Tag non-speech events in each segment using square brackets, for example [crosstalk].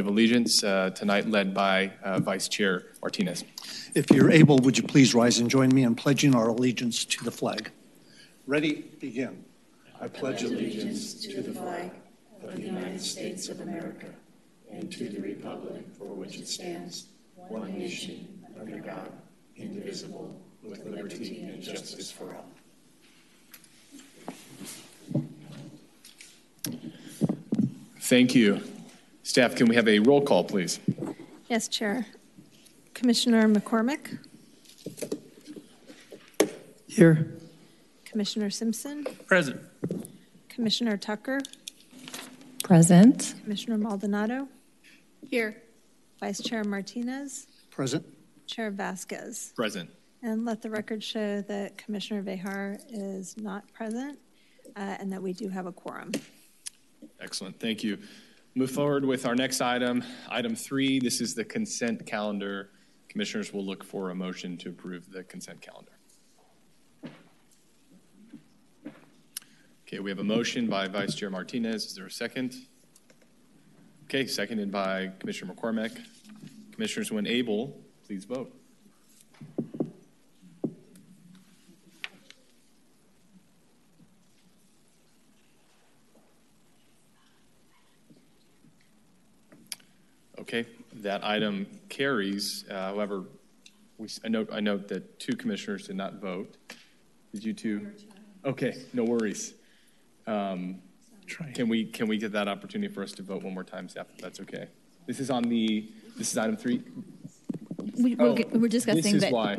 of Allegiance, uh, tonight led by uh, Vice Chair Martinez. If you're able, would you please rise and join me in pledging our allegiance to the flag? Ready, begin. I pledge allegiance to the flag of the United States of America and to the republic for which it stands, one nation, under God, indivisible, with liberty and justice for all. Thank you. Staff, can we have a roll call, please? Yes, Chair. Commissioner McCormick, Here. Commissioner Simpson, Present. Commissioner Tucker, Present. Commissioner Maldonado. Here. Vice Chair Martinez, Present. Chair Vasquez. Present. And let the record show that Commissioner Behar is not present uh, and that we do have a quorum. Excellent. Thank you. Move forward with our next item. Item three, this is the consent calendar. Commissioners will look for a motion to approve the consent calendar. Okay, we have a motion by Vice Chair Martinez. Is there a second? Okay, seconded by Commissioner McCormick. Commissioners, when able, please vote. Okay, that item carries. Uh, However, we, I note, I note that two commissioners did not vote. Did you two? Okay, no worries. Um, Can we, can we get that opportunity for us to vote one more time, staff, if that's okay? This is on the, this is item three? We, Oh, we're, we're discussing This is that. why. [laughs]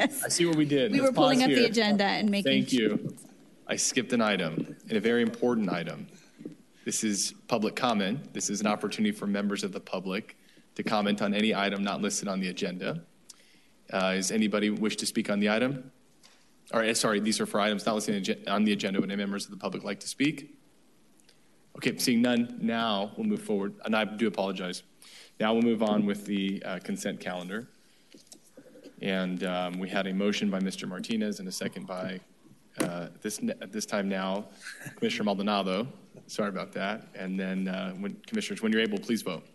I see what we did. We Let's were pulling pause up the agenda and making. Thank you. I skipped an item, and a very important item. This is public comment. This is an opportunity for members of the public to comment on any item not listed on the agenda. Uh, Does anybody wish to speak on the item? All right, sorry, these are for items not listed on the on the agenda. Would any members of the public like to speak? Okay, seeing none, now we'll move forward, and I do apologize. Now we'll move on with the uh, consent calendar. And um, we had a motion by Mr. Martinez and a second by, uh, this, at this time now, Commissioner Maldonado. Sorry about that. And then, uh, when- Commissioners, when you're able, please vote.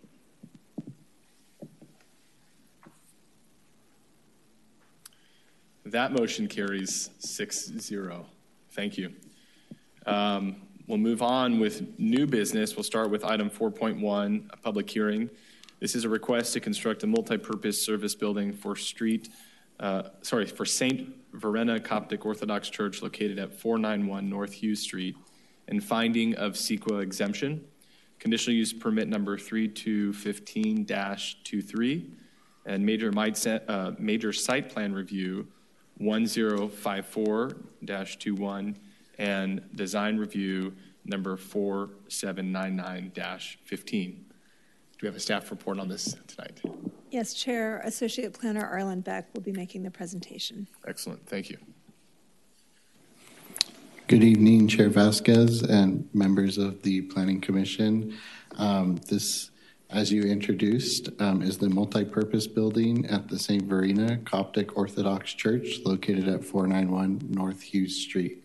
That motion carries 6-0. Thank you. Um, We'll move on with new business. We'll start with item 4.1, a public hearing. This is a request to construct a multi-purpose service building for street, uh, sorry, for St. Verena Coptic Orthodox Church located at 491 North Hughes Street and finding of CEQA exemption. Conditional use permit number 3215-23 and major uh, major site plan review 1054-21 and design review number 4799-15. Do we have a staff report on this tonight? Yes, Chair, Associate Planner Arlen Beck will be making the presentation. Excellent, thank you. Good evening, Chair Vasquez and members of the Planning Commission. Um, This, as you introduced, um, is the multi-purpose building at the St. Verena Coptic Orthodox Church located at 491 North Hughes Street.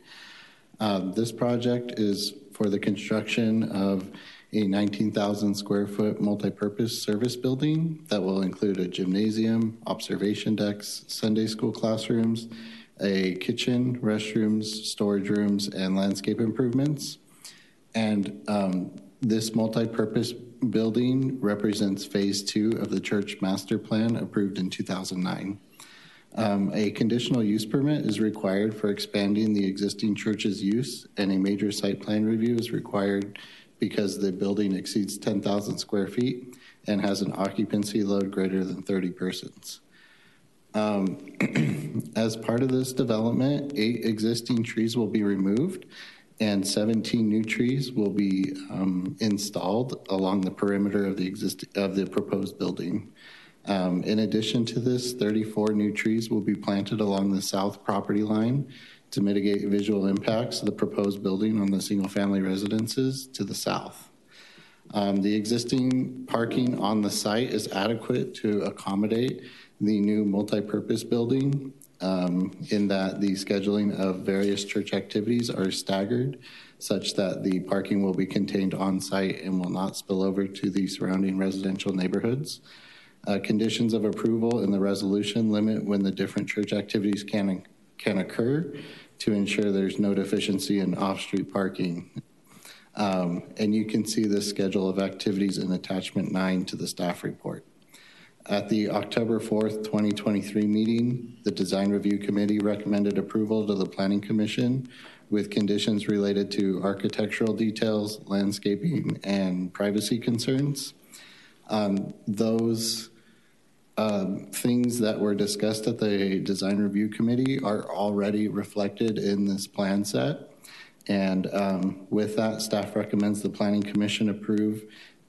Um, This project is for the construction of a 19,000 square foot multi-purpose service building that will include a gymnasium, observation decks, Sunday school classrooms, a kitchen, restrooms, storage rooms, and landscape improvements. And um, this multi-purpose building represents Phase Two of the church master plan approved in 2009. Um, A conditional use permit is required for expanding the existing church's use, and a major site plan review is required because the building exceeds 10,000 square feet and has an occupancy load greater than 30 persons. Um, [clears throat] As part of this development, eight existing trees will be removed, and 17 new trees will be um, installed along the perimeter of the exist of the proposed building. Um, In addition to this, 34 new trees will be planted along the south property line to mitigate visual impacts of the proposed building on the single-family residences to the south. Um, The existing parking on the site is adequate to accommodate the new multi-purpose building. um, in that the scheduling of various church activities are staggered such that the parking will be contained on site and will not spill over to the surrounding residential neighborhoods. Uh, conditions of approval in the resolution limit when the different church activities can, can occur to ensure there's no deficiency in off-street parking. Um, and you can see the schedule of activities in attachment nine to the staff report. At the October 4th, 2023 meeting, the Design Review Committee recommended approval to the Planning Commission with conditions related to architectural details, landscaping, and privacy concerns. Um, those um, things that were discussed at the Design Review Committee are already reflected in this plan set. And um, with that, staff recommends the Planning Commission approve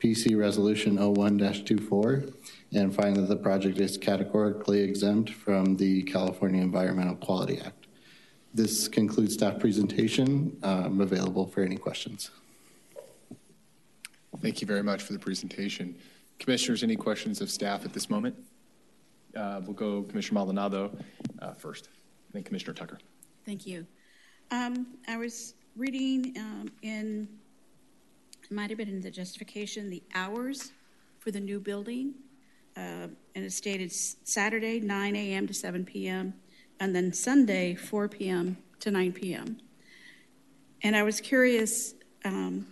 PC Resolution 01-24 and find that the project is categorically exempt from the California Environmental Quality Act. This concludes staff presentation. I'm available for any questions. Thank you very much for the presentation. Commissioners, any questions of staff at this moment? Uh, We'll go Commissioner Maldonado uh, first, then Commissioner Tucker. Thank you. Um, I was reading um, in, it might have been in the justification, the hours for the new building. Uh, and it stated Saturday, 9 a.m. to 7 p.m., and then Sunday, 4 p.m. to 9 p.m. And I was curious, um,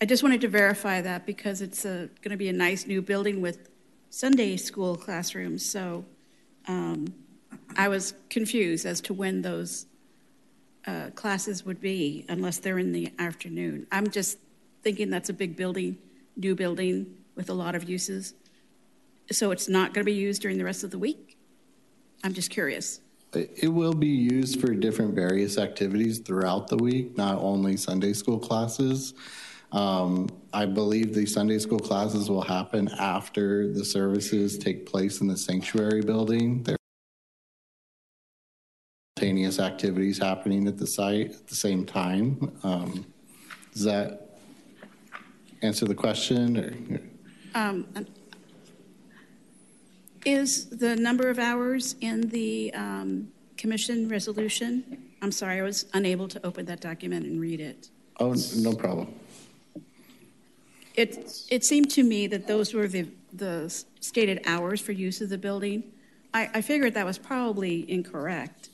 I just wanted to verify that because it's going to be a nice new building with Sunday school classrooms. So um, I was confused as to when those uh, classes would be, unless they're in the afternoon. I'm just thinking that's a big building, new building with a lot of uses. So it's not going to be used during the rest of the week? I'm just curious. It will be used for different various activities throughout the week, not only Sunday school classes. Um, I believe the Sunday school classes will happen after the services take place in the sanctuary building. There are simultaneous activities happening at the site at the same time. Um, Does that answer the question? or- Um, Is the number of hours in the um, commission resolution? I'm sorry, I was unable to open that document and read it. Oh, no problem. It, it seemed to me that those were the, the stated hours for use of the building. I, I figured that was probably incorrect.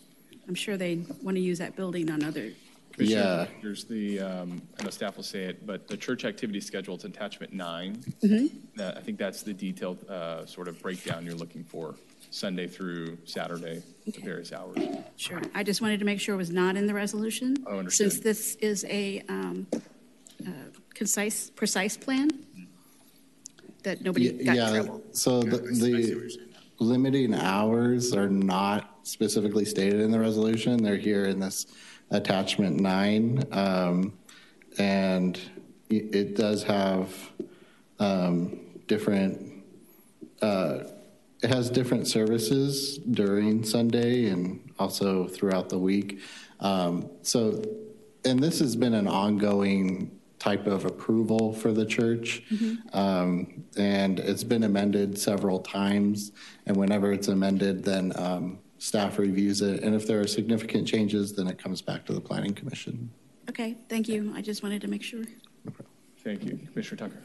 I'm sure they want to use that building on other, Yeah. There's the, um, I know staff will say it, but the church activity schedule, it's attachment nine. That- I think that's the detailed uh, sort of breakdown you're looking for, Sunday through Saturday, the various hours. sure. I just wanted to make sure it was not in the resolution. Oh, understood. Since this is a um, uh, concise, precise plan, that nobody got in Yeah, trouble. so the, the limiting hours are not specifically stated in the resolution. They're here in this attachment nine. Um, and it, it does have, um, different, uh, it has different services during Sunday and also throughout the week. Um, so, and this has been an ongoing type of approval for the church. Um, and it's been amended several times. And whenever it's amended, then um, staff reviews it. And if there are significant changes, then it comes back to the Planning Commission. Okay, thank you. I just wanted to make sure. Thank you. Commissioner Tucker.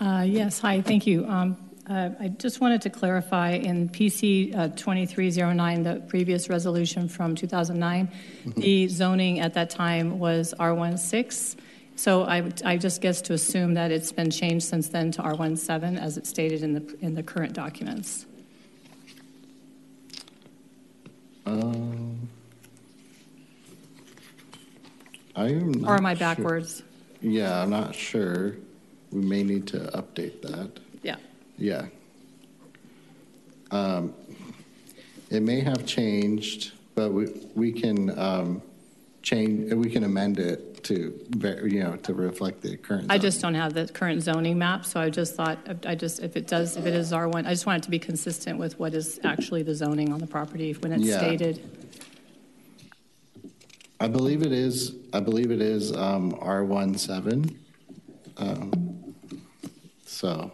Uh, Yes, hi, thank you. Um, uh, I just wanted to clarify in PC uh, 2309, the previous resolution from 2009, the zoning at that time was R16. So I I just guess to assume that it's been changed since then to R17 as it's stated in the in the current documents. Um, I'm Or am I sure. backwards? Yeah, I'm not sure. We may need to update that. Yeah. Yeah. Um, It may have changed, but we, we can um, change, we can amend it to, you know, to reflect the current. I just don't have the current zoning map, so I just thought, I just, if it does, if it is R1, I just want it to be consistent with what is actually the zoning on the property when it's Yeah. stated. I believe it is, I believe it is um, R17. Um, So,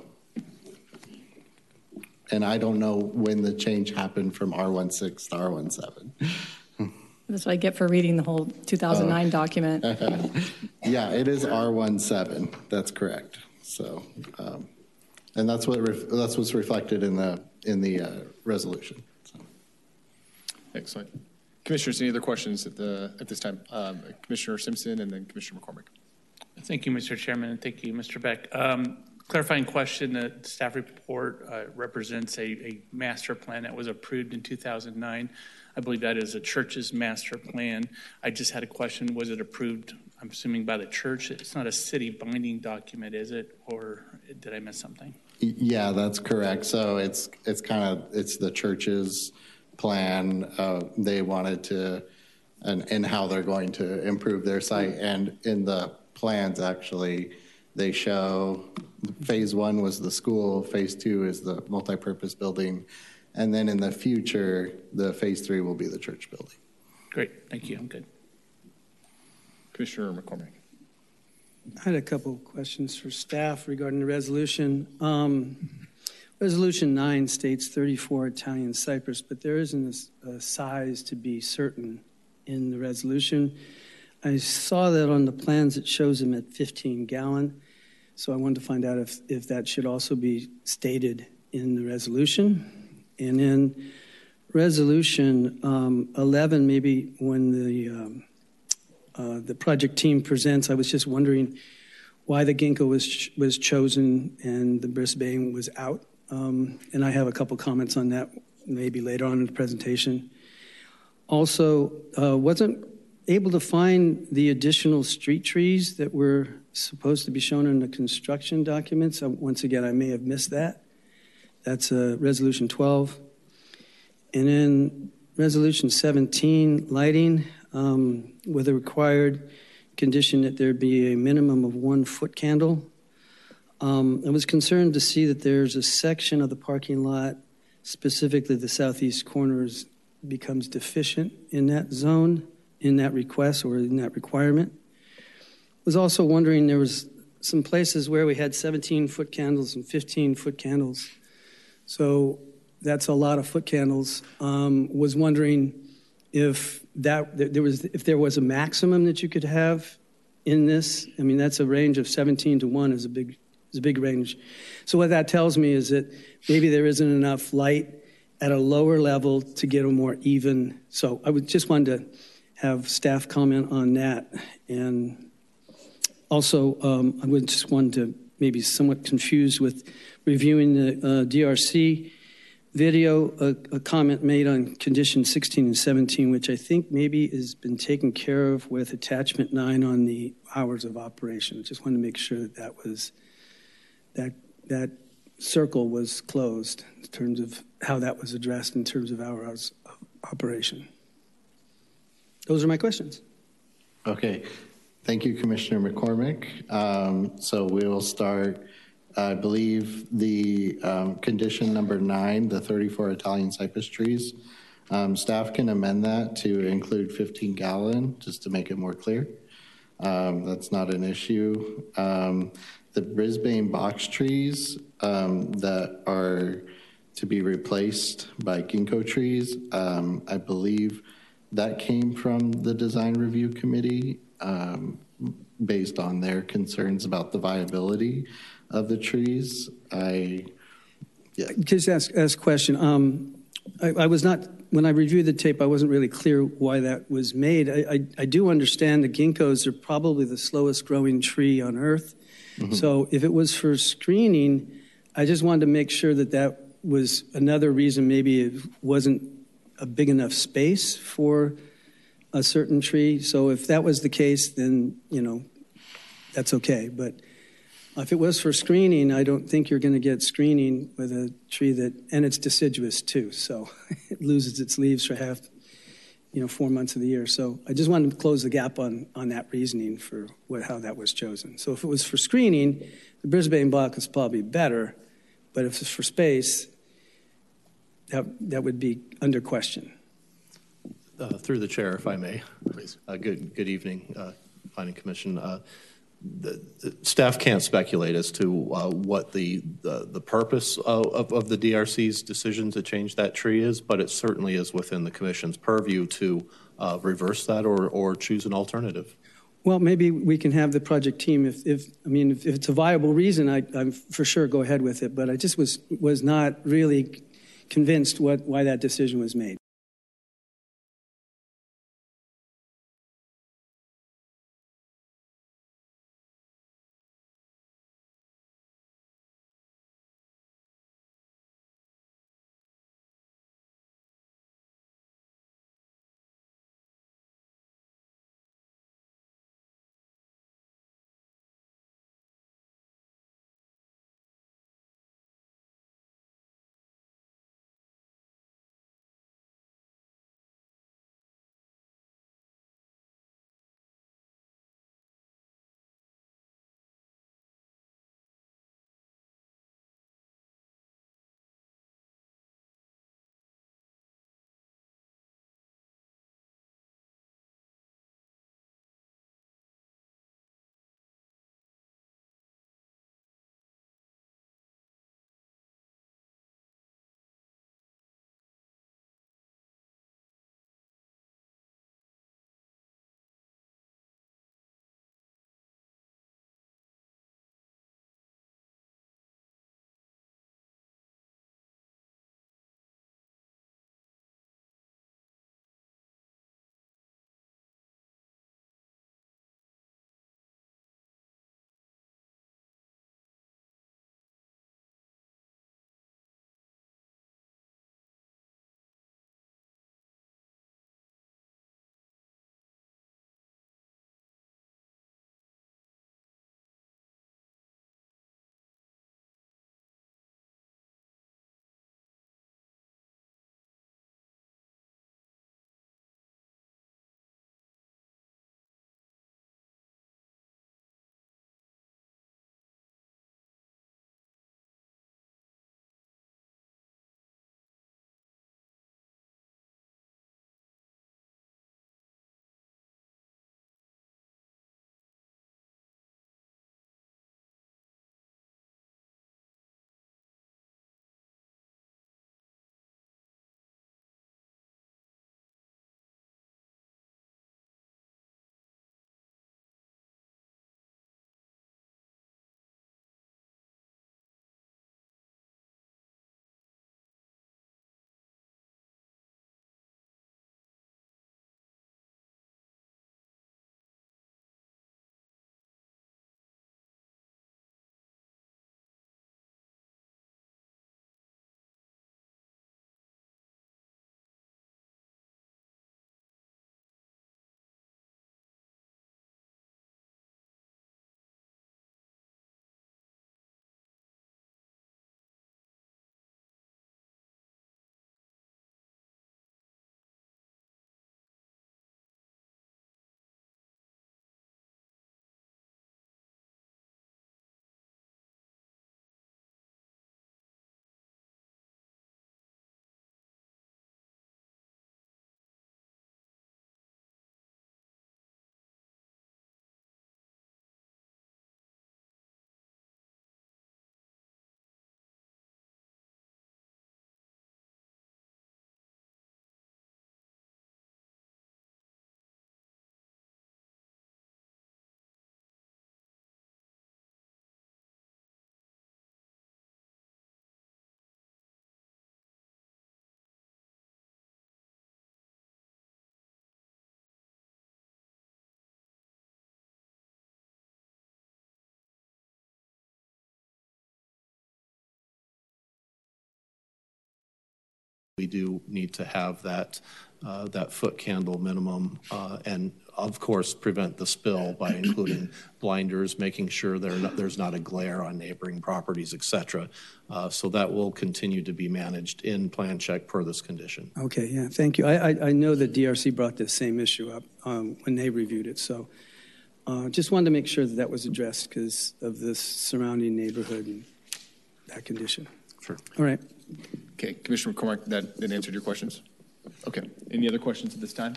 And I don't know when the change happened from R16 to R17. [laughs] That's what I get for reading the whole 2009 document. [laughs] Yeah, it is R17. That's correct. So, um, and that's what ref- that's what's reflected in the in the uh, resolution. So. Excellent. Commissioners, any other questions at the, at this time? Um, Commissioner Simpson and then Commissioner McCormick. Thank you, Mr. Chairman, and thank you, Mr. Beck. Um, Clarifying question, the staff report uh, represents a, a master plan that was approved in 2009. I believe that is a church's master plan. I just had a question, was it approved, I'm assuming by the church? It's not a city binding document, is it? Or did I miss something? Yeah, that's correct. So it's it's kind of it's the church's plan. Uh, they wanted to, and and how they're going to improve their site. And in the plans, actually, they show phase one was the school, phase two is the multi-purpose building, and then in the future, the phase three will be the church building. Great, thank you, I'm good. Commissioner McCormick. I had a couple of questions for staff regarding the resolution. Um, Resolution 9 states 34 Italian cypress, but there isn't a size to be certain in the resolution. I saw that on the plans, it shows them at 15 gallon, so I wanted to find out if, if that should also be stated in the resolution. And in Resolution um, 11, maybe when the um, uh, the project team presents. I was just wondering why the ginkgo was was chosen and the Brisbane was out. Um, and I have a couple comments on that maybe later on in the presentation. Also, uh, wasn't able to find the additional street trees that were supposed to be shown in the construction documents. Uh, once again, I may have missed that. That's uh, Resolution 12. And then Resolution 17, lighting, um, with a required condition that there be a minimum of one foot candle. Um, I was concerned to see that there's a section of the parking lot, specifically the southeast corners, becomes deficient in that zone, in that request or in that requirement. Was also wondering there was some places where we had 17 foot candles and 15 foot candles. So that's a lot of foot candles. Um, was wondering if that there was if there was a maximum that you could have in this. I mean, that's a range of 17 to one is a big is a big range. So what that tells me is that maybe there isn't enough light at a lower level to get a more even. So I would just wanted to have staff comment on that and also, um, I would just wanted to maybe somewhat confused with reviewing the uh, DRC video, a, a comment made on condition 16 and 17, which I think maybe has been taken care of with attachment nine on the hours of operation. Just wanted to make sure that that was that that circle was closed in terms of how that was addressed in terms of hours of operation. Those are my questions. Okay. Thank you, Commissioner McCormick. Um, so we will start, I believe, the um, condition number nine, the 34 Italian cypress trees. Um, staff can amend that to include 15 gallon, just to make it more clear. Um, that's not an issue. Um, the Brisbane box trees um, that are to be replaced by ginkgo trees, um, I believe that came from the design review committee based on their concerns about the viability of the trees. I, yeah, Just ask, ask question. Um, I, I was not, when I reviewed the tape, I wasn't really clear why that was made. I, I, I do understand the ginkgos are probably the slowest growing tree on earth. So if it was for screening, I just wanted to make sure that that was another reason maybe it wasn't a big enough space for a certain tree. So if that was the case, then, you know, that's okay. But if it was for screening, I don't think you're going to get screening with a tree that, and it's deciduous too, so [laughs] it loses its leaves for half, you know, four months of the year. So I just wanted to close the gap on, on that reasoning for what, how that was chosen. So if it was for screening, the Brisbane box is probably better, but if it's for space, that, that would be under question. Uh, Through the chair, if I may. Please. Good, good evening, uh, Planning Commission. The, the staff can't speculate as to uh, what the, the, the purpose of, of, the DRC's decision to change that tree is, but it certainly is within the commission's purview to uh, reverse that or, or choose an alternative. Well, maybe we can have the project team, if, if I mean, if, if it's a viable reason, I, I'm for sure go ahead with it, but I just was, was not really convinced what, why that decision was made. We do need to have that, uh, that foot candle minimum, uh, and of course, prevent the spill by including [clears throat] blinders, making sure not, there's not a glare on neighboring properties, et cetera. Uh, So that will continue to be managed in plan check per this condition. Okay, yeah, thank you. I, I, I know that DRC brought this same issue up um, when they reviewed it, so uh, just wanted to make sure that that was addressed because of this surrounding neighborhood and that condition. Sure. All right. Okay, Commissioner McCormick, that, that answered your questions? Okay, any other questions at this time?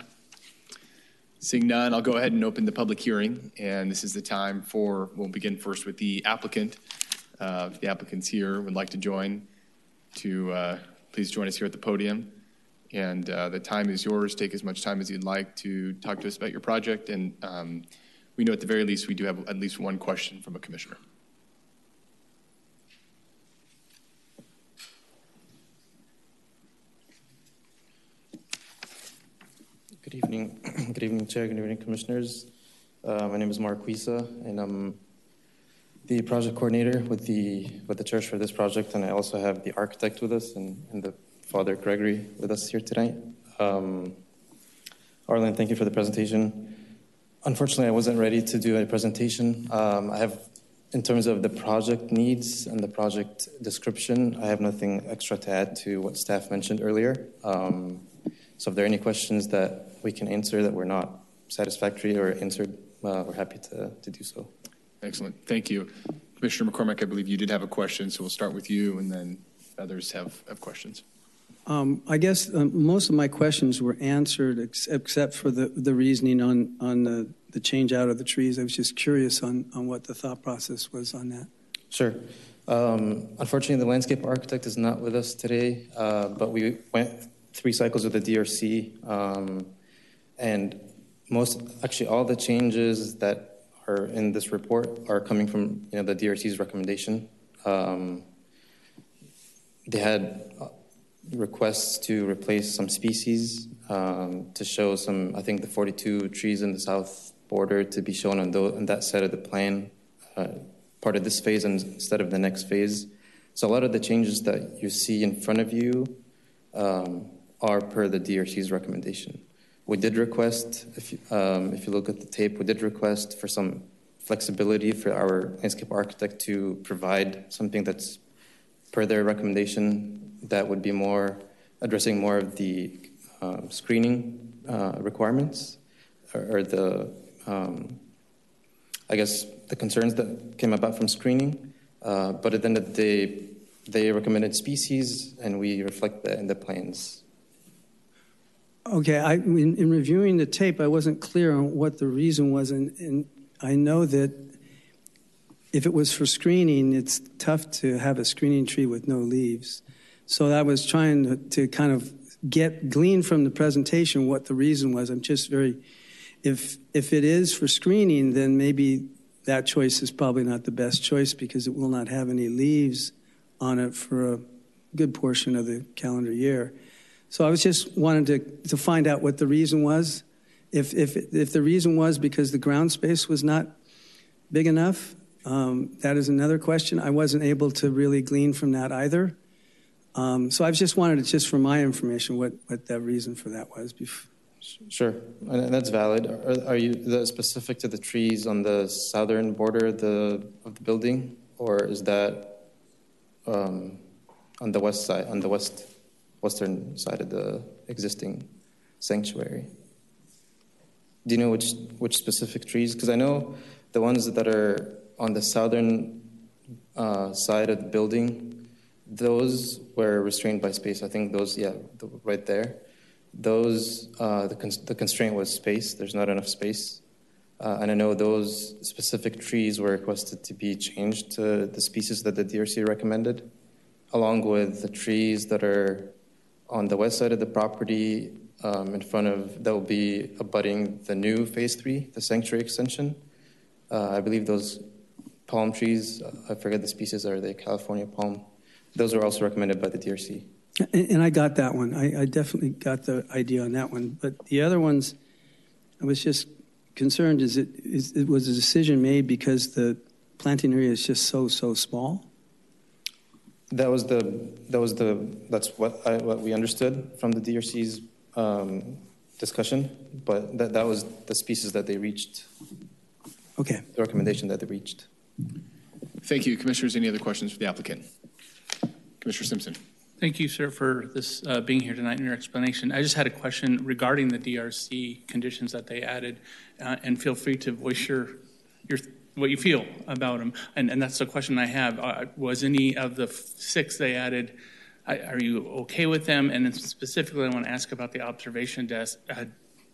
Seeing none, I'll go ahead and open the public hearing, and this is the time for, we'll begin first with the applicant. Uh, If the applicant's here, would like to join, to uh, please join us here at the podium. And uh, the time is yours, take as much time as you'd like to talk to us about your project, and um, we know at the very least, we do have at least one question from a commissioner. Good evening. [clears throat] Good evening, Chair. Good evening, Commissioners. Uh, my name is Mark Huisa, and I'm the project coordinator with the with the church for this project, and I also have the architect with us and, and the Father Gregory with us here tonight. Um, Arlen, thank you for the presentation. Unfortunately, I wasn't ready to do a presentation. Um, I have, in terms of the project needs and the project description, I have nothing extra to add to what staff mentioned earlier. Um, so if there are any questions that we can answer that were not satisfactory or answered, uh, we're happy to, to do so. Excellent, thank you. Commissioner McCormick, I believe you did have a question, so we'll start with you, and then others have, have questions. Um, I guess um, most of my questions were answered ex- except for the, the reasoning on, on the, the change out of the trees. I was just curious on, on what the thought process was on that. Sure. Um, unfortunately, the landscape architect is not with us today, uh, but we went three cycles with the DRC, um, and most, actually, all the changes that are in this report are coming from you know the DRC's recommendation. Um, they had uh, requests to replace some species um, to show some, I think, the 42 trees in the south border to be shown on, those, on that side of the plan, uh, part of this phase instead of the next phase. So a lot of the changes that you see in front of you um, are per the DRC's recommendation. We did request, if you, um, if you look at the tape, we did request for some flexibility for our landscape architect to provide something that's per their recommendation that would be more addressing more of the um, screening uh, requirements or, or the, um, I guess, the concerns that came about from screening. Uh, but at the end of the day, they recommended species, and we reflect that in the plans. Okay, I, in, in reviewing the tape, I wasn't clear on what the reason was, and, and I know that if it was for screening, it's tough to have a screening tree with no leaves. So I was trying to, to kind of get glean from the presentation what the reason was. I'm just very, if if it is for screening, then maybe that choice is probably not the best choice because it will not have any leaves on it for a good portion of the calendar year. So I was just wanted to, to find out what the reason was. If, if, if the reason was because the ground space was not big enough, um, that is another question. I wasn't able to really glean from that either. Um, so I just wanted to, just for my information, what, what that reason for that was. Sure, and that's valid. Are, are you the, specific to the trees on the southern border of the, of the building, or is that um, on the west side, on the west western side of the existing sanctuary? Do you know which which specific trees? Because I know the ones that are on the southern uh, side of the building, those were restrained by space. I think those, yeah, the, right there. Those, uh, the, the constraint was space. There's not enough space. Uh, and I know those specific trees were requested to be changed to the species that the DRC recommended, along with the trees that are on the west side of the property um, in front of, that will be abutting the new phase three, the sanctuary extension. Uh, I believe those palm trees, I forget the species, are the California palm. Those are also recommended by the DRC. And I got that one. I, I definitely got the idea on that one. But the other ones, I was just concerned is it, is, it was a decision made because the planting area is just so, so small? That was the, that was the, that's what, I, what we understood from the DRC's um, discussion, but that, that was the species that they reached. Okay. The recommendation that they reached. Thank you. Commissioners, any other questions for the applicant? Commissioner Simpson. Thank you, sir, for this uh, being here tonight and your explanation. I just had a question regarding the DRC conditions that they added, uh, and feel free to voice your your what you feel about them. And, and that's the question I have. Uh, was any of the six they added? Are you okay with them? And specifically, I want to ask about the observation desk, uh,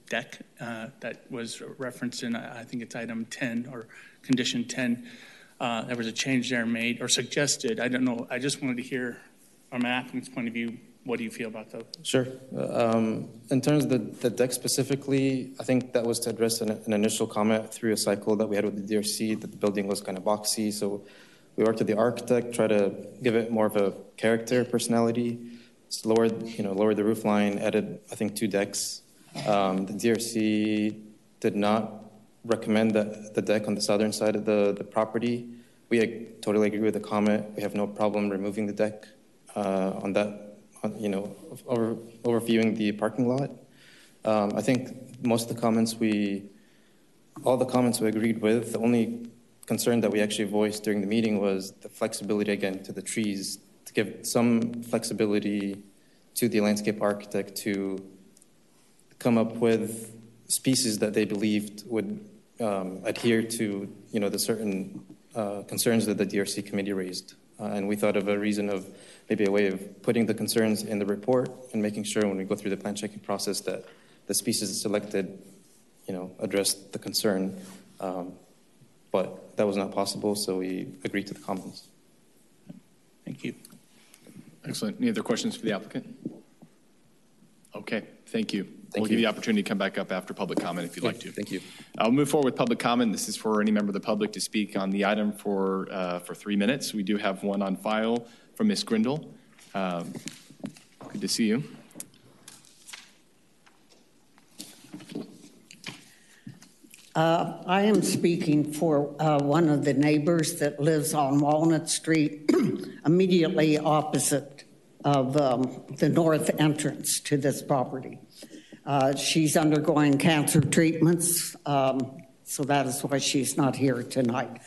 deck uh, that was referenced in, I think it's item 10 or condition 10. Uh, There was a change there made or suggested. I don't know. I just wanted to hear from an applicant's point of view, what do you feel about those? Sure. Um, in terms of the, the deck specifically, I think that was to address an, an initial comment through a cycle that we had with the DRC that the building was kind of boxy. So we worked with the architect, try to give it more of a character, personality. Just lowered, you know, lowered the roof line, added, I think, two decks. Um, the DRC did not recommend that the deck on the southern side of the, the property. We totally agree with the comment. We have no problem removing the deck uh, on that, you know, over, overviewing the parking lot. Um, I think most of the comments we, all the comments we agreed with. The only concern that we actually voiced during the meeting was the flexibility again to the trees to give some flexibility to the landscape architect to come up with species that they believed would um, adhere to you know the certain uh, concerns that the DRC committee raised. Uh, and we thought of a reason of maybe a way of putting the concerns in the report and making sure when we go through the plan checking process that the species selected, you know, address the concern. Um, but that was not possible, so we agreed to the comments. Thank you. Excellent. Any other questions for the applicant? Okay, thank you. Thank We'll give you. you the opportunity to come back up after public comment if you'd like to. Thank you. I'll move forward with public comment. This is for any member of the public to speak on the item for, uh, for three minutes. We do have one on file from Ms. Grindle. Um, Good to see you. Uh, I am speaking for uh, one of the neighbors that lives on Walnut Street, [clears throat] immediately opposite of um, the north entrance to this property. Uh, She's undergoing cancer treatments, um, so that is why she's not here tonight.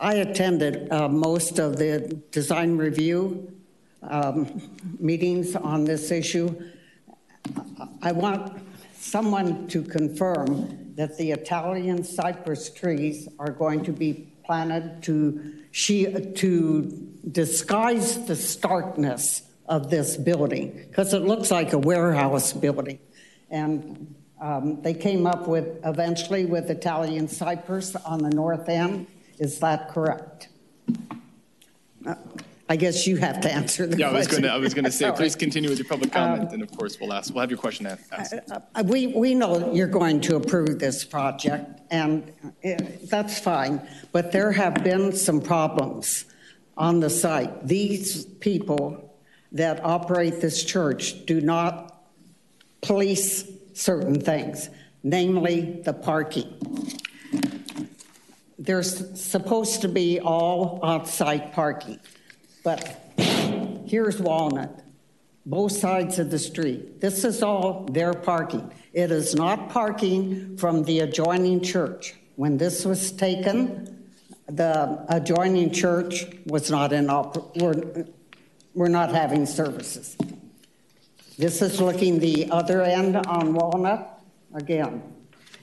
I attended uh, most of the design review um, meetings on this issue. I want someone to confirm that the Italian cypress trees are going to be planted to, she, to disguise the starkness of this building, because it looks like a warehouse building. And um, they came up with, eventually with Italian cypress on the north end. Is that correct? Uh, I guess you have to answer the Yeah, I was question. to, I was going to say, [laughs] please continue with your public comment, and of course, we'll ask, we'll have your question asked. Uh, We, we know you're going to approve this project, and uh, that's fine, but there have been some problems on the site. These people that operate this church do not police certain things, namely the parking. There's supposed to be all on-site parking, but here's Walnut both sides of the street. This is all their parking. It is not parking from the adjoining church. When this was taken, the adjoining church was not in, oper- we're, we're not having services. This is looking the other end on Walnut again.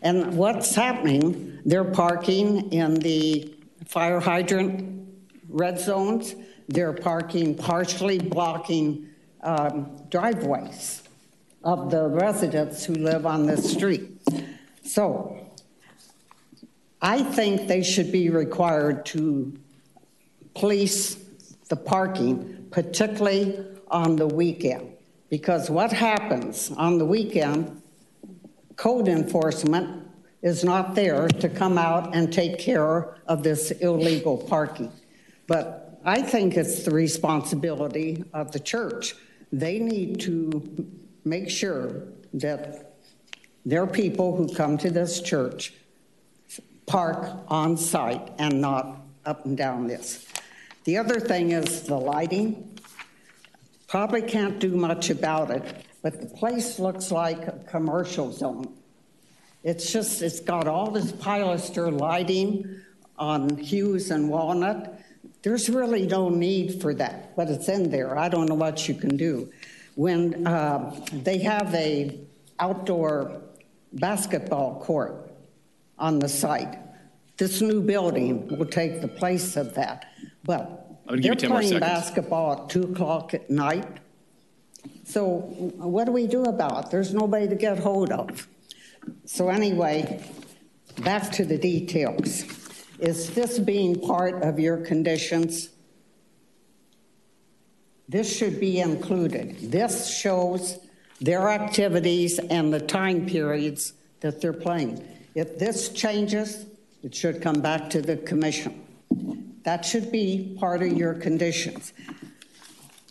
And what's happening, they're parking in the fire hydrant red zones. They're parking partially blocking um, driveways of the residents who live on this street. So I think they should be required to police the parking, particularly on the weekend. Because what happens on the weekend, code enforcement is not there to come out and take care of this illegal parking. But I think it's the responsibility of the church. They need to make sure that their people who come to this church park on site and not up and down this. The other thing is the lighting. Probably can't do much about it, but the place looks like a commercial zone. It's just, it's got all this pilaster lighting on Hughes and Walnut. There's really no need for that, but it's in there. I don't know what you can do. When uh, they have a outdoor basketball court on the site, this new building will take the place of that. But I'm give you they're 10 playing basketball at 2 o'clock at night. So what do we do about it? There's nobody to get hold of. So anyway, back to the details. Is this being part of your conditions? This should be included. This shows their activities and the time periods that they're playing. If this changes, it should come back to the commission. That should be part of your conditions.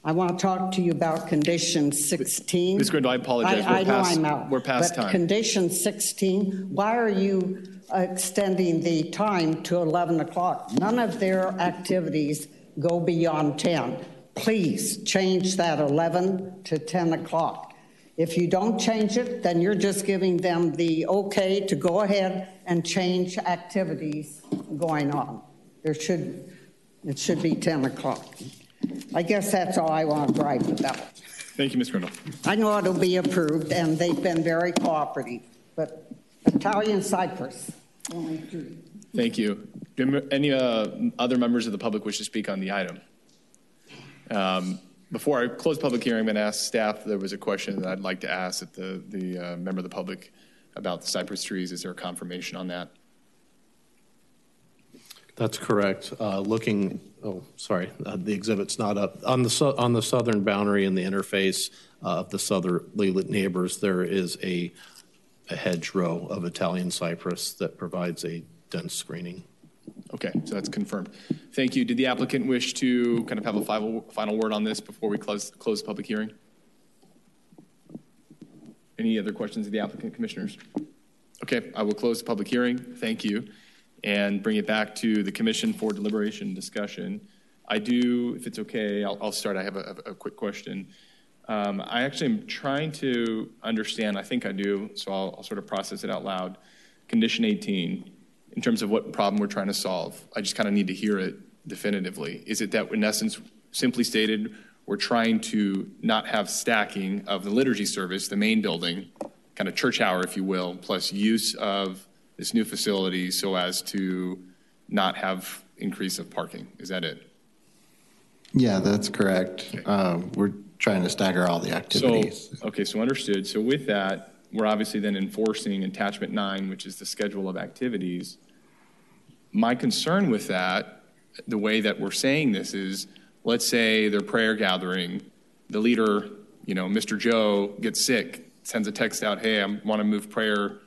I want to talk to you about condition 16. Ms. Grindle, I apologize. I, I We're know past- I'm out. we're past but time. condition 16, why are you extending the time to 11 o'clock? None of their activities go beyond 10. Please change that 11 to 10 o'clock. If you don't change it, then you're just giving them the okay to go ahead and change activities going on. There should, it should be 10 o'clock. I guess that's all I want to gripe about. Thank you, Ms. Grindle. I know it'll be approved, and they've been very cooperative, but Italian Cypress, only three. Thank you. Do any uh, other members of the public wish to speak on the item? Um, Before I close public hearing, I'm going to ask staff, there was a question that I'd like to ask at the, the uh, member of the public about the cypress trees. Is there a confirmation on that? That's correct. Uh, Looking, oh, sorry, uh, the exhibit's not up. On the, sou- on the southern boundary and the interface uh, of the southerly neighbors, there is a a hedgerow of Italian cypress that provides a dense screening. Okay, so that's confirmed. Thank you. Did the applicant wish to kind of have a final, final word on this before we close, close the public hearing? Any other questions of the applicant, commissioners? Okay, I will close the public hearing. Thank you. And bring it back to the commission for deliberation discussion. I do, if it's okay, I'll, I'll start. I have a, a quick question. Um, I actually am trying to understand, I think I do, so I'll, I'll sort of process it out loud. Condition 18, in terms of what problem we're trying to solve. I just kind of need to hear it definitively. Is it that, in essence, simply stated, we're trying to not have stacking of the liturgy service, the main building, kind of church hour, if you will, plus use of this new facility so as to not have increase of parking? Is that it? Yeah, that's correct. Um, We're trying to stagger all the activities. So, okay, so understood. So with that, we're obviously then enforcing attachment nine, which is the schedule of activities. My concern with that, the way that we're saying this is, let's say they're prayer gathering, the leader, you know, Mr. Joe gets sick, sends a text out, hey, I want to move prayer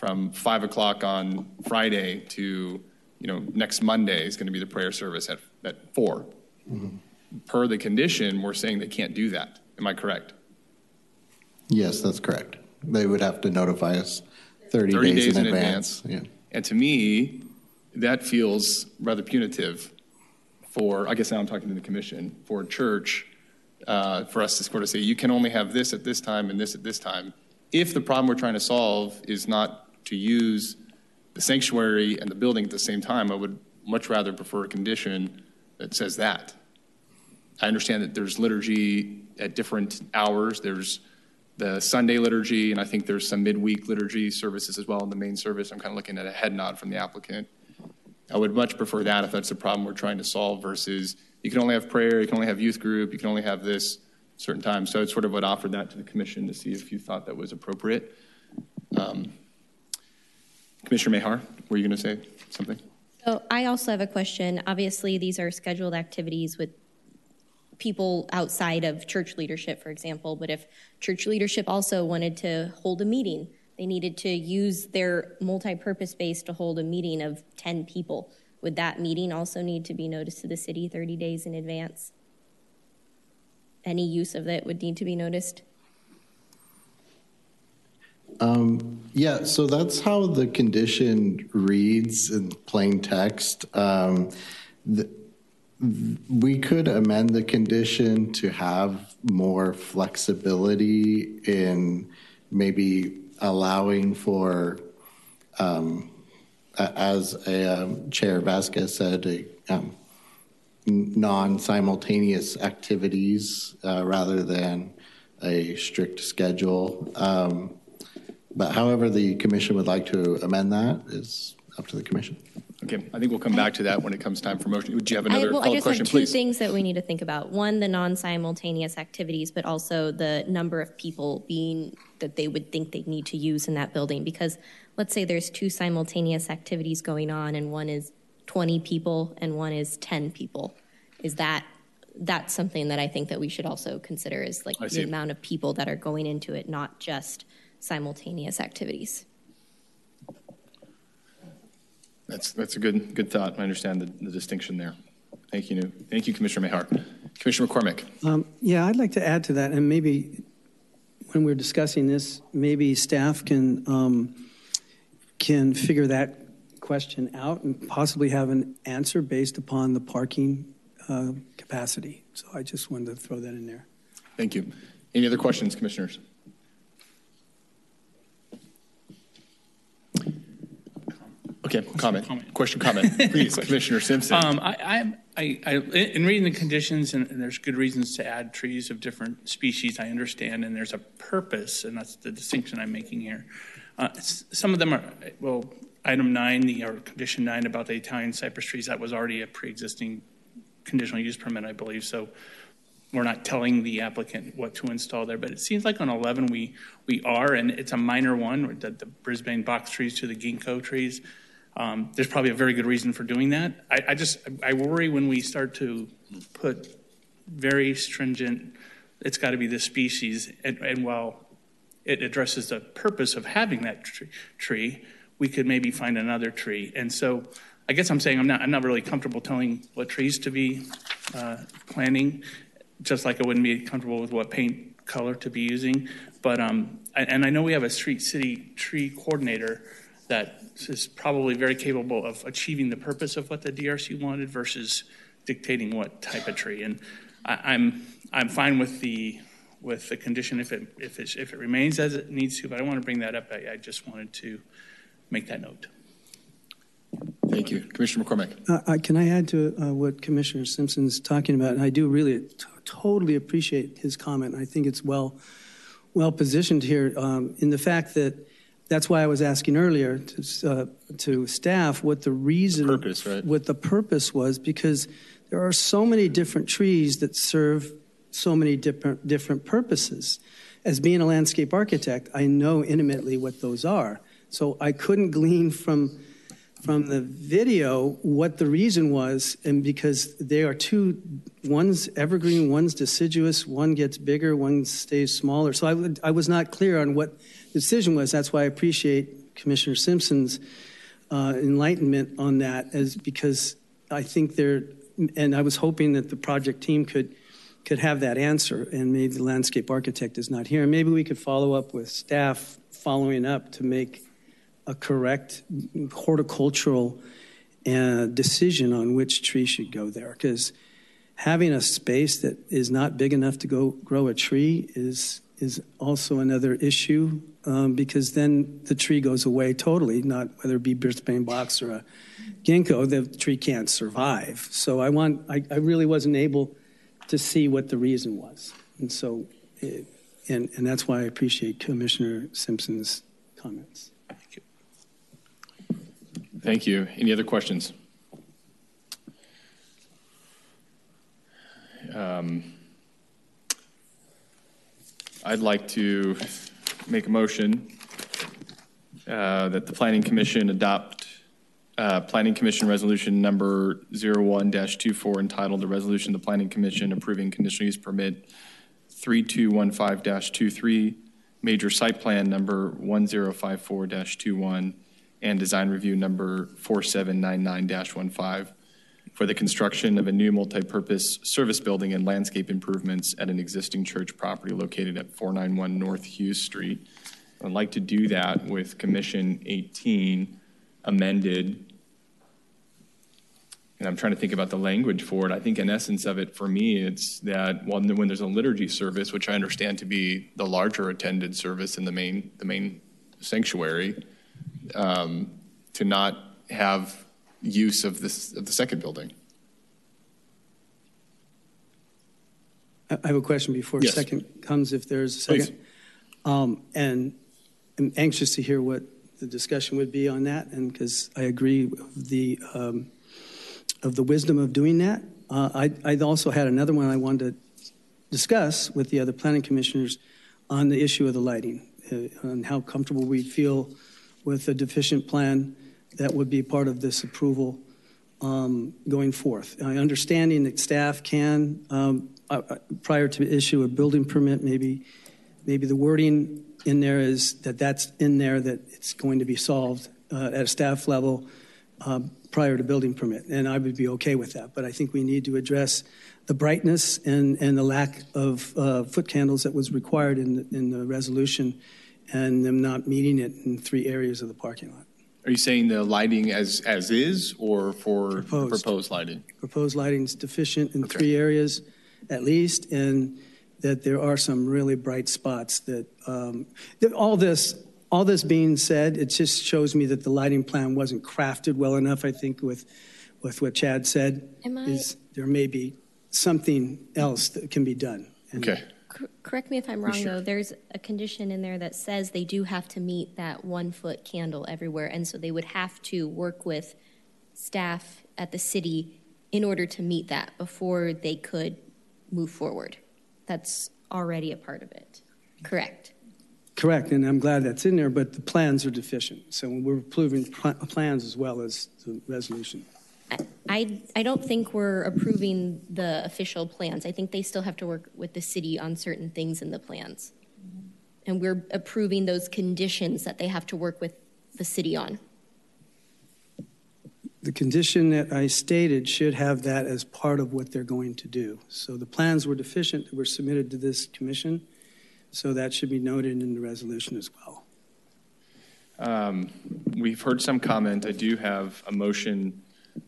from five o'clock on Friday to, you know, next Monday is going to be the prayer service at, at 4 Per the condition, we're saying they can't do that. Am I correct? Yes, that's correct. They would have to notify us 30 30 days days in in advance. advance. Yeah. And to me, that feels rather punitive for, I guess now I'm talking to the commission, for a church, uh, for us to sort of say, you can only have this at this time and this at this time. If the problem we're trying to solve is not to use the sanctuary and the building at the same time, I would much rather prefer a condition that says that. I understand that there's liturgy at different hours. There's the Sunday liturgy, and I think there's some midweek liturgy services as well in the main service. I'm kind of looking at a head nod from the applicant. I would much prefer that if that's the problem we're trying to solve versus you can only have prayer, you can only have youth group, you can only have this certain time. So I sort of would offer that to the commission to see if you thought that was appropriate. Um, Commissioner Mahar, were you going to say something? So I also have a question. Obviously, these are scheduled activities with people outside of church leadership, for example. But if church leadership also wanted to hold a meeting, they needed to use their multi-purpose space to hold a meeting of 10 people. Would that meeting also need to be noticed to the city 30 days in advance? Any use of it would need to be noticed? Um, yeah, so that's how the condition reads in plain text. Um, the, we could amend the condition to have more flexibility in maybe allowing for, um, as a, um, Chair Vasquez said, a, um, non-simultaneous activities uh, rather than a strict schedule. Um, but however the commission would like to amend that is up to the commission. Okay, I think we'll come back to that when it comes time for motion. Would you have I, another well, I follow-up just question, have two please? things that we need to think about. One, the non-simultaneous activities, but also the number of people being that they would think they need to use in that building. Because let's say there's two simultaneous activities going on, and one is 20 people and one is 10 people. Is that that's something that I think that we should also consider is like the amount of people that are going into it, not just simultaneous activities. That's, that's a good, good thought. I understand the, the distinction there. Thank you. Thank you, Commissioner Mahar. Commissioner McCormick. Um, Yeah, I'd like to add to that, and maybe when we're discussing this, maybe staff can, um, can figure that question out and possibly have an answer based upon the parking uh, capacity. So I just wanted to throw that in there. Thank you. Any other questions, commissioners? Okay, comment. Question, [laughs] comment. Please, Commissioner Simpson. Um, I, I, I, in reading the conditions, and, and there's good reasons to add trees of different species, I understand, and there's a purpose, and that's the distinction I'm making here. Uh, some of them are, well, item nine, the, or condition nine about the Italian cypress trees, that was already a pre-existing conditional use permit, I believe, so we're not telling the applicant what to install there, but it seems like on 11, we, we are, and it's a minor one, the, the Brisbane box trees to the ginkgo trees. Um, there's probably a very good reason for doing that. I, I just, I worry when we start to put very stringent, it's got to be this species, and, and while it addresses the purpose of having that tree, tree, we could maybe find another tree. And so I guess I'm saying I'm not, I'm not really comfortable telling what trees to be uh, planting, just like I wouldn't be comfortable with what paint color to be using. But, um, and and I know we have a street city tree coordinator that is probably very capable of achieving the purpose of what the DRC wanted versus dictating what type of tree. And I, I'm, I'm fine with the, with the condition if it, if it, if it remains as it needs to, but I want to bring that up. I, I just wanted to make that note. Thank you. Commissioner McCormick. Uh, I- Can I add to uh, what Commissioner Simpson's talking about? And I do really t- totally appreciate his comment. I think it's well, well positioned here um, in the fact that that's why I was asking earlier to, uh, to staff what the reason, Purpose, right. what the purpose was, because there are so many different trees that serve so many different different purposes. As being a landscape architect, I know intimately what those are. So I couldn't glean from from the video what the reason was, and because they are two, one's evergreen, one's deciduous, one gets bigger, one stays smaller. So I, would, I was not clear on what the decision was. That's why I appreciate Commissioner Simpson's uh, enlightenment on that, as because I think there, and I was hoping that the project team could could have that answer, and maybe the landscape architect is not here. Maybe we could follow up with staff following up to make a correct horticultural uh, decision on which tree should go there. Because having a space that is not big enough to go grow a tree is is also another issue um, because then the tree goes away totally. Not whether it be Brisbane box or a ginkgo, the tree can't survive. So I want. I, I really wasn't able to see what the reason was, and so. It, and, and that's why I appreciate Commissioner Simpson's comments. Thank you. Any other questions? Um, I'd like to make a motion uh, that the Planning Commission adopt uh, Planning Commission Resolution Number 01-24 entitled, "The Resolution of the Planning Commission Approving Conditional Use Permit 3215-23, Major Site Plan Number 1054-21, and Design Review Number 4799-15 for the construction of a new multipurpose service building and landscape improvements at an existing church property located at 491 North Hughes Street. I'd like to do that with Commission 18 amended. And I'm trying to think about the language for it. I think in essence of it, for me, it's that when, when there's a liturgy service, which I understand to be the larger attended service in the main, the main sanctuary, um, to not have use of this, of the second building. I have a question before Yes. second comes, if there's a second. Um, And I'm anxious to hear what the discussion would be on that, and because I agree with the, um, of the wisdom of doing that. Uh, I, I also had another one I wanted to discuss with the other planning commissioners on the issue of the lighting, uh, and how comfortable we feel with a deficient plan that would be part of this approval um, going forth. I understanding that staff can, um, uh, uh, prior to issue a building permit, maybe, maybe the wording in there is that that's in there, that it's going to be solved uh, at a staff level um, prior to building permit, and I would be okay with that. But I think we need to address the brightness and, and the lack of uh, foot candles that was required in the, in the resolution, and them not meeting it in three areas of the parking lot. Are you saying the lighting as, as is or for Proposed. Lighting? Proposed lighting? Proposed lighting's deficient in Okay. three areas at least, and that there are some really bright spots that, um, that all this, all this being said, it just shows me that the lighting plan wasn't crafted well enough, I think, with, with what Chad said. Am I- Is there may be something else that can be done. And Okay. Cor- Correct me if I'm wrong, Sure. though. There's a condition in there that says they do have to meet that one foot candle everywhere, and so they would have to work with staff at the city in order to meet that before they could move forward. That's already a part of it. Correct. Correct, and I'm glad that's in there, but the plans are deficient. So we're approving pl- plans as well as the resolution. I, I don't think we're approving the official plans. I think they still have to work with the city on certain things in the plans. And we're approving those conditions that they have to work with the city on. The condition that I stated should have that as part of what they're going to do. So the plans were deficient that were submitted to this commission, so that should be noted in the resolution as well. Um, We've heard some comment. I do have a motion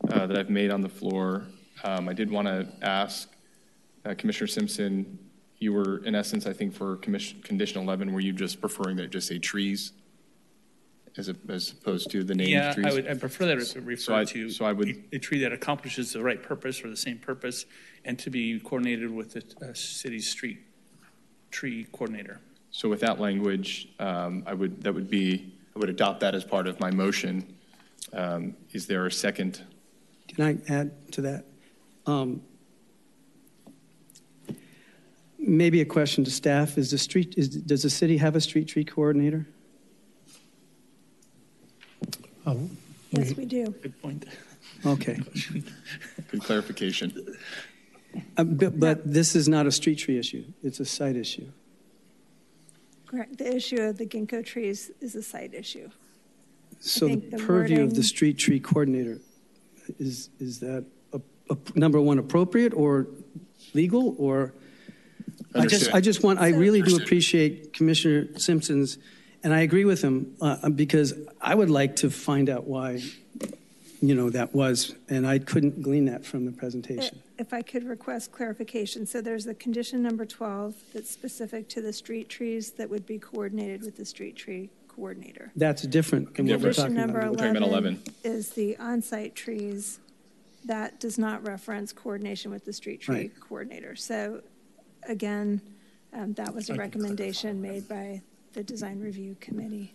uh, that I've made on the floor. Um, I did want to ask uh, Commissioner Simpson, you were, in essence, I think, for commission, condition 11, were you just preferring that it just say trees as a- as opposed to the name Yeah, trees? I would, I prefer that it So I- to. so I would- A a tree that accomplishes the right purpose or the same purpose, and to be coordinated with the uh, city's street tree coordinator. So with that language, um, I would, that would be, I would adopt that as part of my motion. Um, Is there a second? Can I add to that? Um, Maybe a question to staff, is the street, is, does the city have a street tree coordinator? Yes, we do. Good point. Okay. [laughs] Good clarification. Uh, But, but this is not a street tree issue, it's a site issue. Correct. The issue of the ginkgo trees is a site issue. So the think the purview of the street tree coordinator, is, is that, a- a- number one, appropriate or legal, or? I just, I just want, I really do appreciate Commissioner Simpson's, and I agree with him, uh, because I would like to find out why, you know, that was, and I couldn't glean that from the presentation. If I could request clarification, so there's the condition number 12 that's specific to the street trees that would be coordinated with the street tree coordinator. That's different than what we're Condition talking number about. We're talking about 11 11. is the on-site trees. That does not reference coordination with the street tree Right. coordinator. So again, um, that was a recommendation made by the design review committee.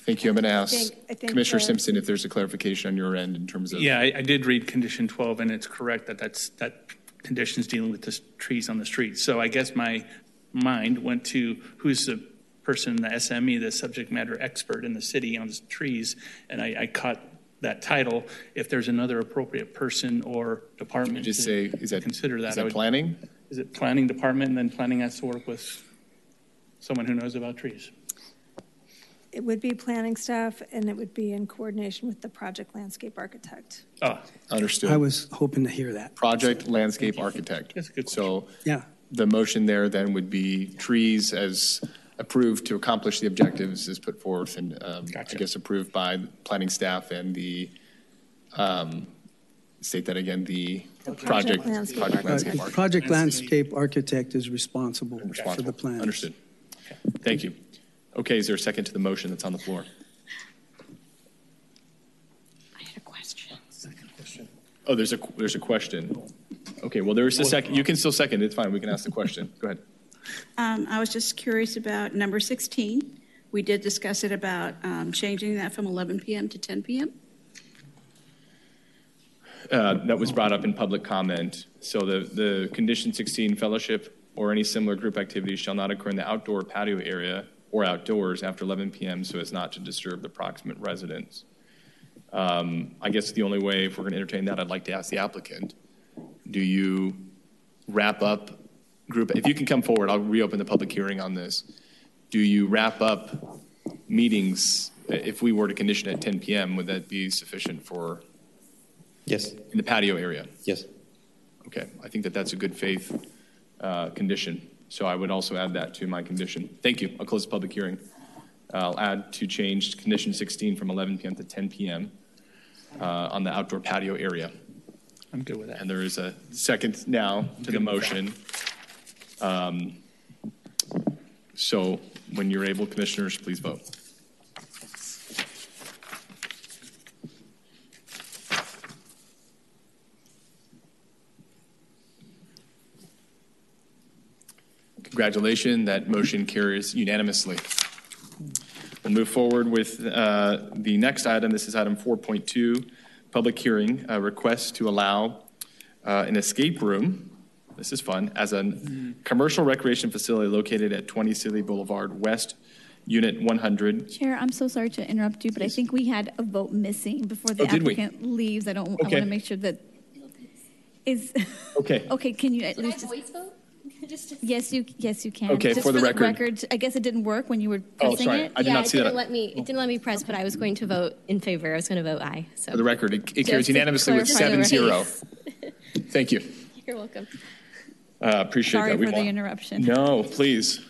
Thank you. I'm going to I ask think- I think Commissioner the- Simpson if there's a clarification on your end in terms of. Yeah, I, I did read condition 12, and it's correct that that's, that condition's dealing with the s- trees on the street. So I guess my mind went to who's the person, the SME, the subject matter expert in the city on the trees, and I, I caught that title. If there's another appropriate person or department Just to say, is that, consider that. is I that would- planning? Is it planning department, and then planning has to work with someone who knows about trees? It would be planning staff, and it would be in coordination with the project landscape architect. Oh, Understood. I was hoping to hear that. Project landscape architect. That's a good So Yeah. the motion there then would be trees as approved to accomplish the objectives as put forth and um, I guess approved by planning staff and the, um, state that again, the project project. landscape project Uh, landscape the architect. Project landscape architect is responsible for the plan. plans. Understood. Thank you. Okay, is there a second to the motion that's on the floor? I had a question. Oh, there's a, there's a question. Okay, well, there's a second, you can still second, it's fine, we can ask the question. Go ahead. Um, I was just curious about number 16, We did discuss it about um, changing that from 11 PM to 10 PM. Uh, That was brought up in public comment. So the, the condition 16, fellowship or any similar group activities shall not occur in the outdoor patio area or outdoors after 11 PM so as not to disturb the proximate residents. Um, I guess the only way, if we're going to entertain that, I'd like to ask the applicant, do you wrap up group, if you can come forward, I'll reopen the public hearing on this. Do you wrap up meetings, if we were to condition at 10 PM, would that be sufficient for, Yes, in the patio area? yes. Okay, I think that that's a good faith uh, condition. So I would also add that to my condition. Thank you. I'll close the public hearing. I'll add to change condition 16 from 11 PM to 10 PM uh, on the outdoor patio area. I'm good with that. And there is a second now to the motion. Um, So when you're able, commissioners, please vote. Congratulations, that motion carries unanimously. We'll move forward with uh, the next item. This is item 4.2, public hearing, a request to allow uh, an escape room, this is fun, as a commercial recreation facility located at 20 City Boulevard West, Unit 100. Chair, I'm so sorry to interrupt you, but I think we had a vote missing before the Oh, applicant leaves. I don't, I Okay. want to make sure that is, [laughs] Okay. okay, can you at Can I least? voice vote? [laughs] Just to- Yes, you, yes, you can. Okay, Just for the record. I guess it didn't work when you were oh, pressing Oh, pressing sorry. it. I did Yeah, not it see that. didn't let me, it didn't let me press, but I was going to vote in favor. I was going to vote aye, so. For the record, it it carries unanimously with clarify the 7-0. Thank you. [laughs] You're welcome. Uh, Appreciate Sorry that. We for the want- interruption. No, please.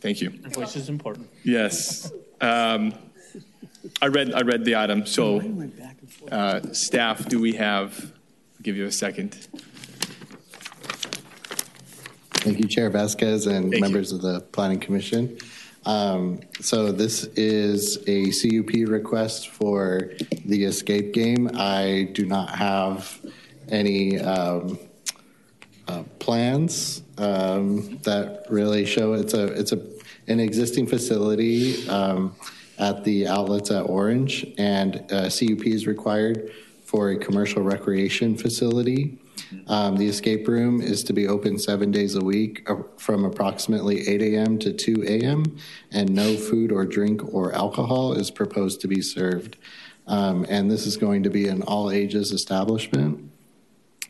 Thank you. Your voice is important. Yes. Um, I read, I read the item, so uh, staff, do we have, I'll give you a second. Thank you, Chair Vasquez and Thank you. members of the Planning Commission. Um, So this is a CUP request for the escape game. I do not have any um, uh, plans um, that really show, it's a, it's a, an existing facility um, at the outlets at Orange, and uh, CUP is required for a commercial recreation facility. Um, The escape room is to be open seven days a week uh, from approximately 8 a.m. to 2 a.m., and no food or drink or alcohol is proposed to be served. Um, And this is going to be an all-ages establishment.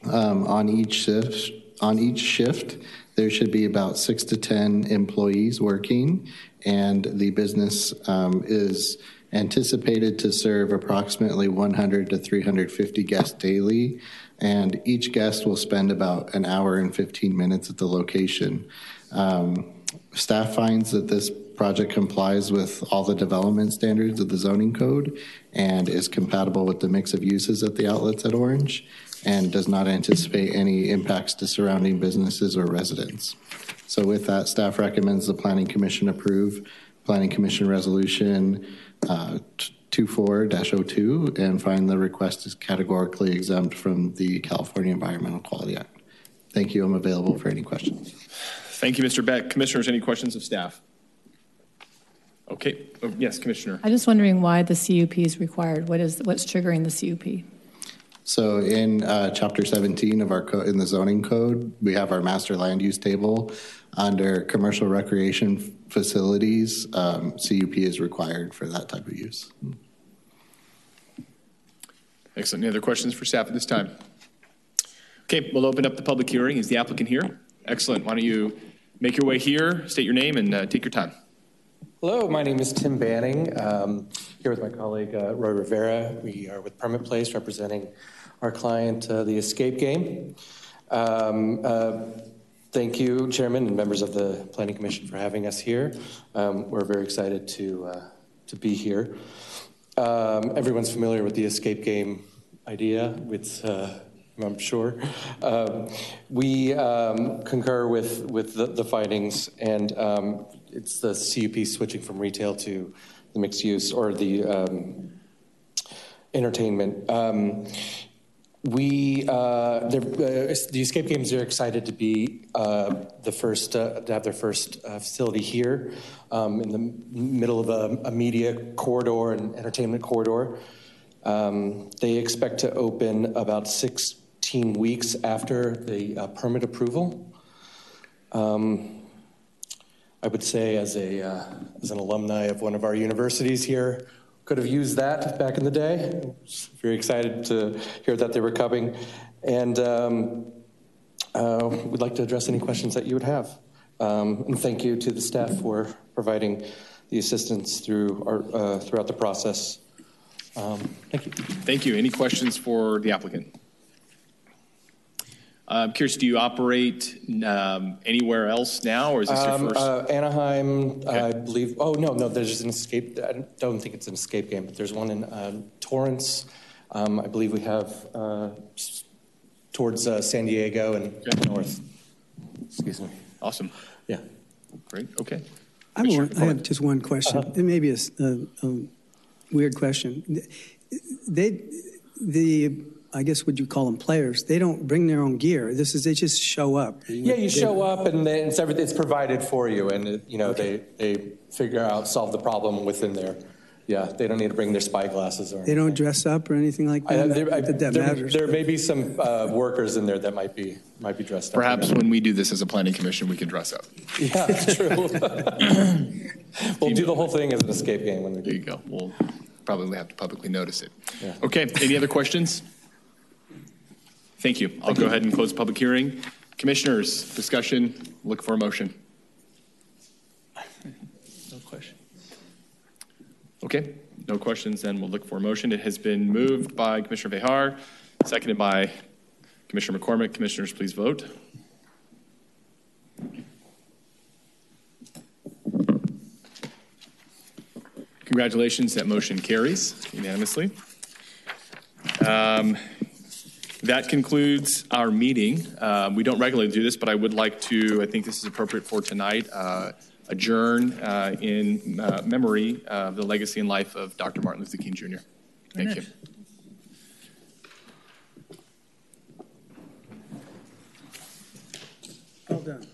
Um, On each shift, on each shift, there should be about six to 10 employees working, and the business um, is anticipated to serve approximately 100 to 350 guests daily, and each guest will spend about an hour and 15 minutes at the location. Um, Staff finds that this project complies with all the development standards of the zoning code and is compatible with the mix of uses at the outlets at Orange and does not anticipate any impacts to surrounding businesses or residents. So with that, staff recommends the Planning Commission approve Planning Commission Resolution uh, 24-02 and find the request is categorically exempt from the California Environmental Quality Act. Thank you. I'm available for any questions. Thank you, Mr. Beck. Commissioners, any questions of staff? Okay, Oh, yes, Commissioner. I'm just wondering why the CUP is required. What is, what's triggering the CUP? So in uh, Chapter 17 of our, co- in the zoning code, we have our master land use table. Under commercial recreation facilities, um, CUP is required for that type of use. Excellent. Any other questions for staff at this time? Okay, we'll open up the public hearing. Is the applicant here? Excellent. Why don't you make your way here, state your name, and uh, take your time. Hello, my name is Tim Banning. Um, here with my colleague uh, Roy Rivera. We are with Permit Place representing our client, uh, the Escape Game. Um, uh, thank you, Chairman and members of the Planning Commission, for having us here. Um, we're very excited to, uh, to be here. Um, everyone's familiar with the Escape Game idea. It's, uh, I'm sure. Um, we um, concur with, with the, the findings, and um, it's the CUP switching from retail to the mixed use or the um, entertainment. Um, We, uh, uh, the Escape Games are excited to be uh, the first, uh, to have their first uh, facility here um, in the middle of a, a media corridor and entertainment corridor. Um, they expect to open about 16 weeks after the uh, permit approval. Um, I would say, as a uh, as an alumni of one of our universities here, could have used that back in the day. Very excited to hear that they were coming, and um, uh, we'd like to address any questions that you would have. Um, and thank you to the staff for providing the assistance through our, uh, throughout the process. Um, thank you. Thank you. Any questions for the applicant? I'm curious, do you operate um, anywhere else now, or is this your Um, first? uh, Anaheim, I believe. Oh no, no. There's an escape. I don't think it's an escape game, but there's one in uh, Torrance. Um, I believe we have uh, towards uh, San Diego and north. Excuse me. Awesome. Yeah. Great. Okay. I have, one, I have just one question. Uh-huh. It may be a weird question. They, the, I guess would you call them players? They don't bring their own gear. This is they just show up. Yeah, you show up and then it's everything. It's provided for you, and it, you know they they figure out solve the problem within there. Yeah, they don't need to bring their spy glasses or. They don't dress up or anything like I, that. there, I, that that there, matters. there may be some uh, workers in there that might be might be dressed up. Perhaps when we do this as a planning commission, we can dress up. [laughs] Yeah, that's true. [laughs] [laughs] we'll do the whole thing as an escape game when we do. There you go. We'll probably have to publicly notice it. Yeah. Okay. Any other questions? Thank you. I'll go ahead and close the public hearing. Commissioners, discussion, look for a motion. No question. Okay, no questions, then we'll look for a motion. It has been moved by Commissioner Behar, seconded by Commissioner McCormick. Commissioners, please vote. Congratulations, that motion carries unanimously. Um, That concludes our meeting. Uh, We don't regularly do this, but I would like to, I think this is appropriate for tonight, uh, adjourn uh, in uh, memory of the legacy and life of Dr. Martin Luther King Jr. Thank you. Well done.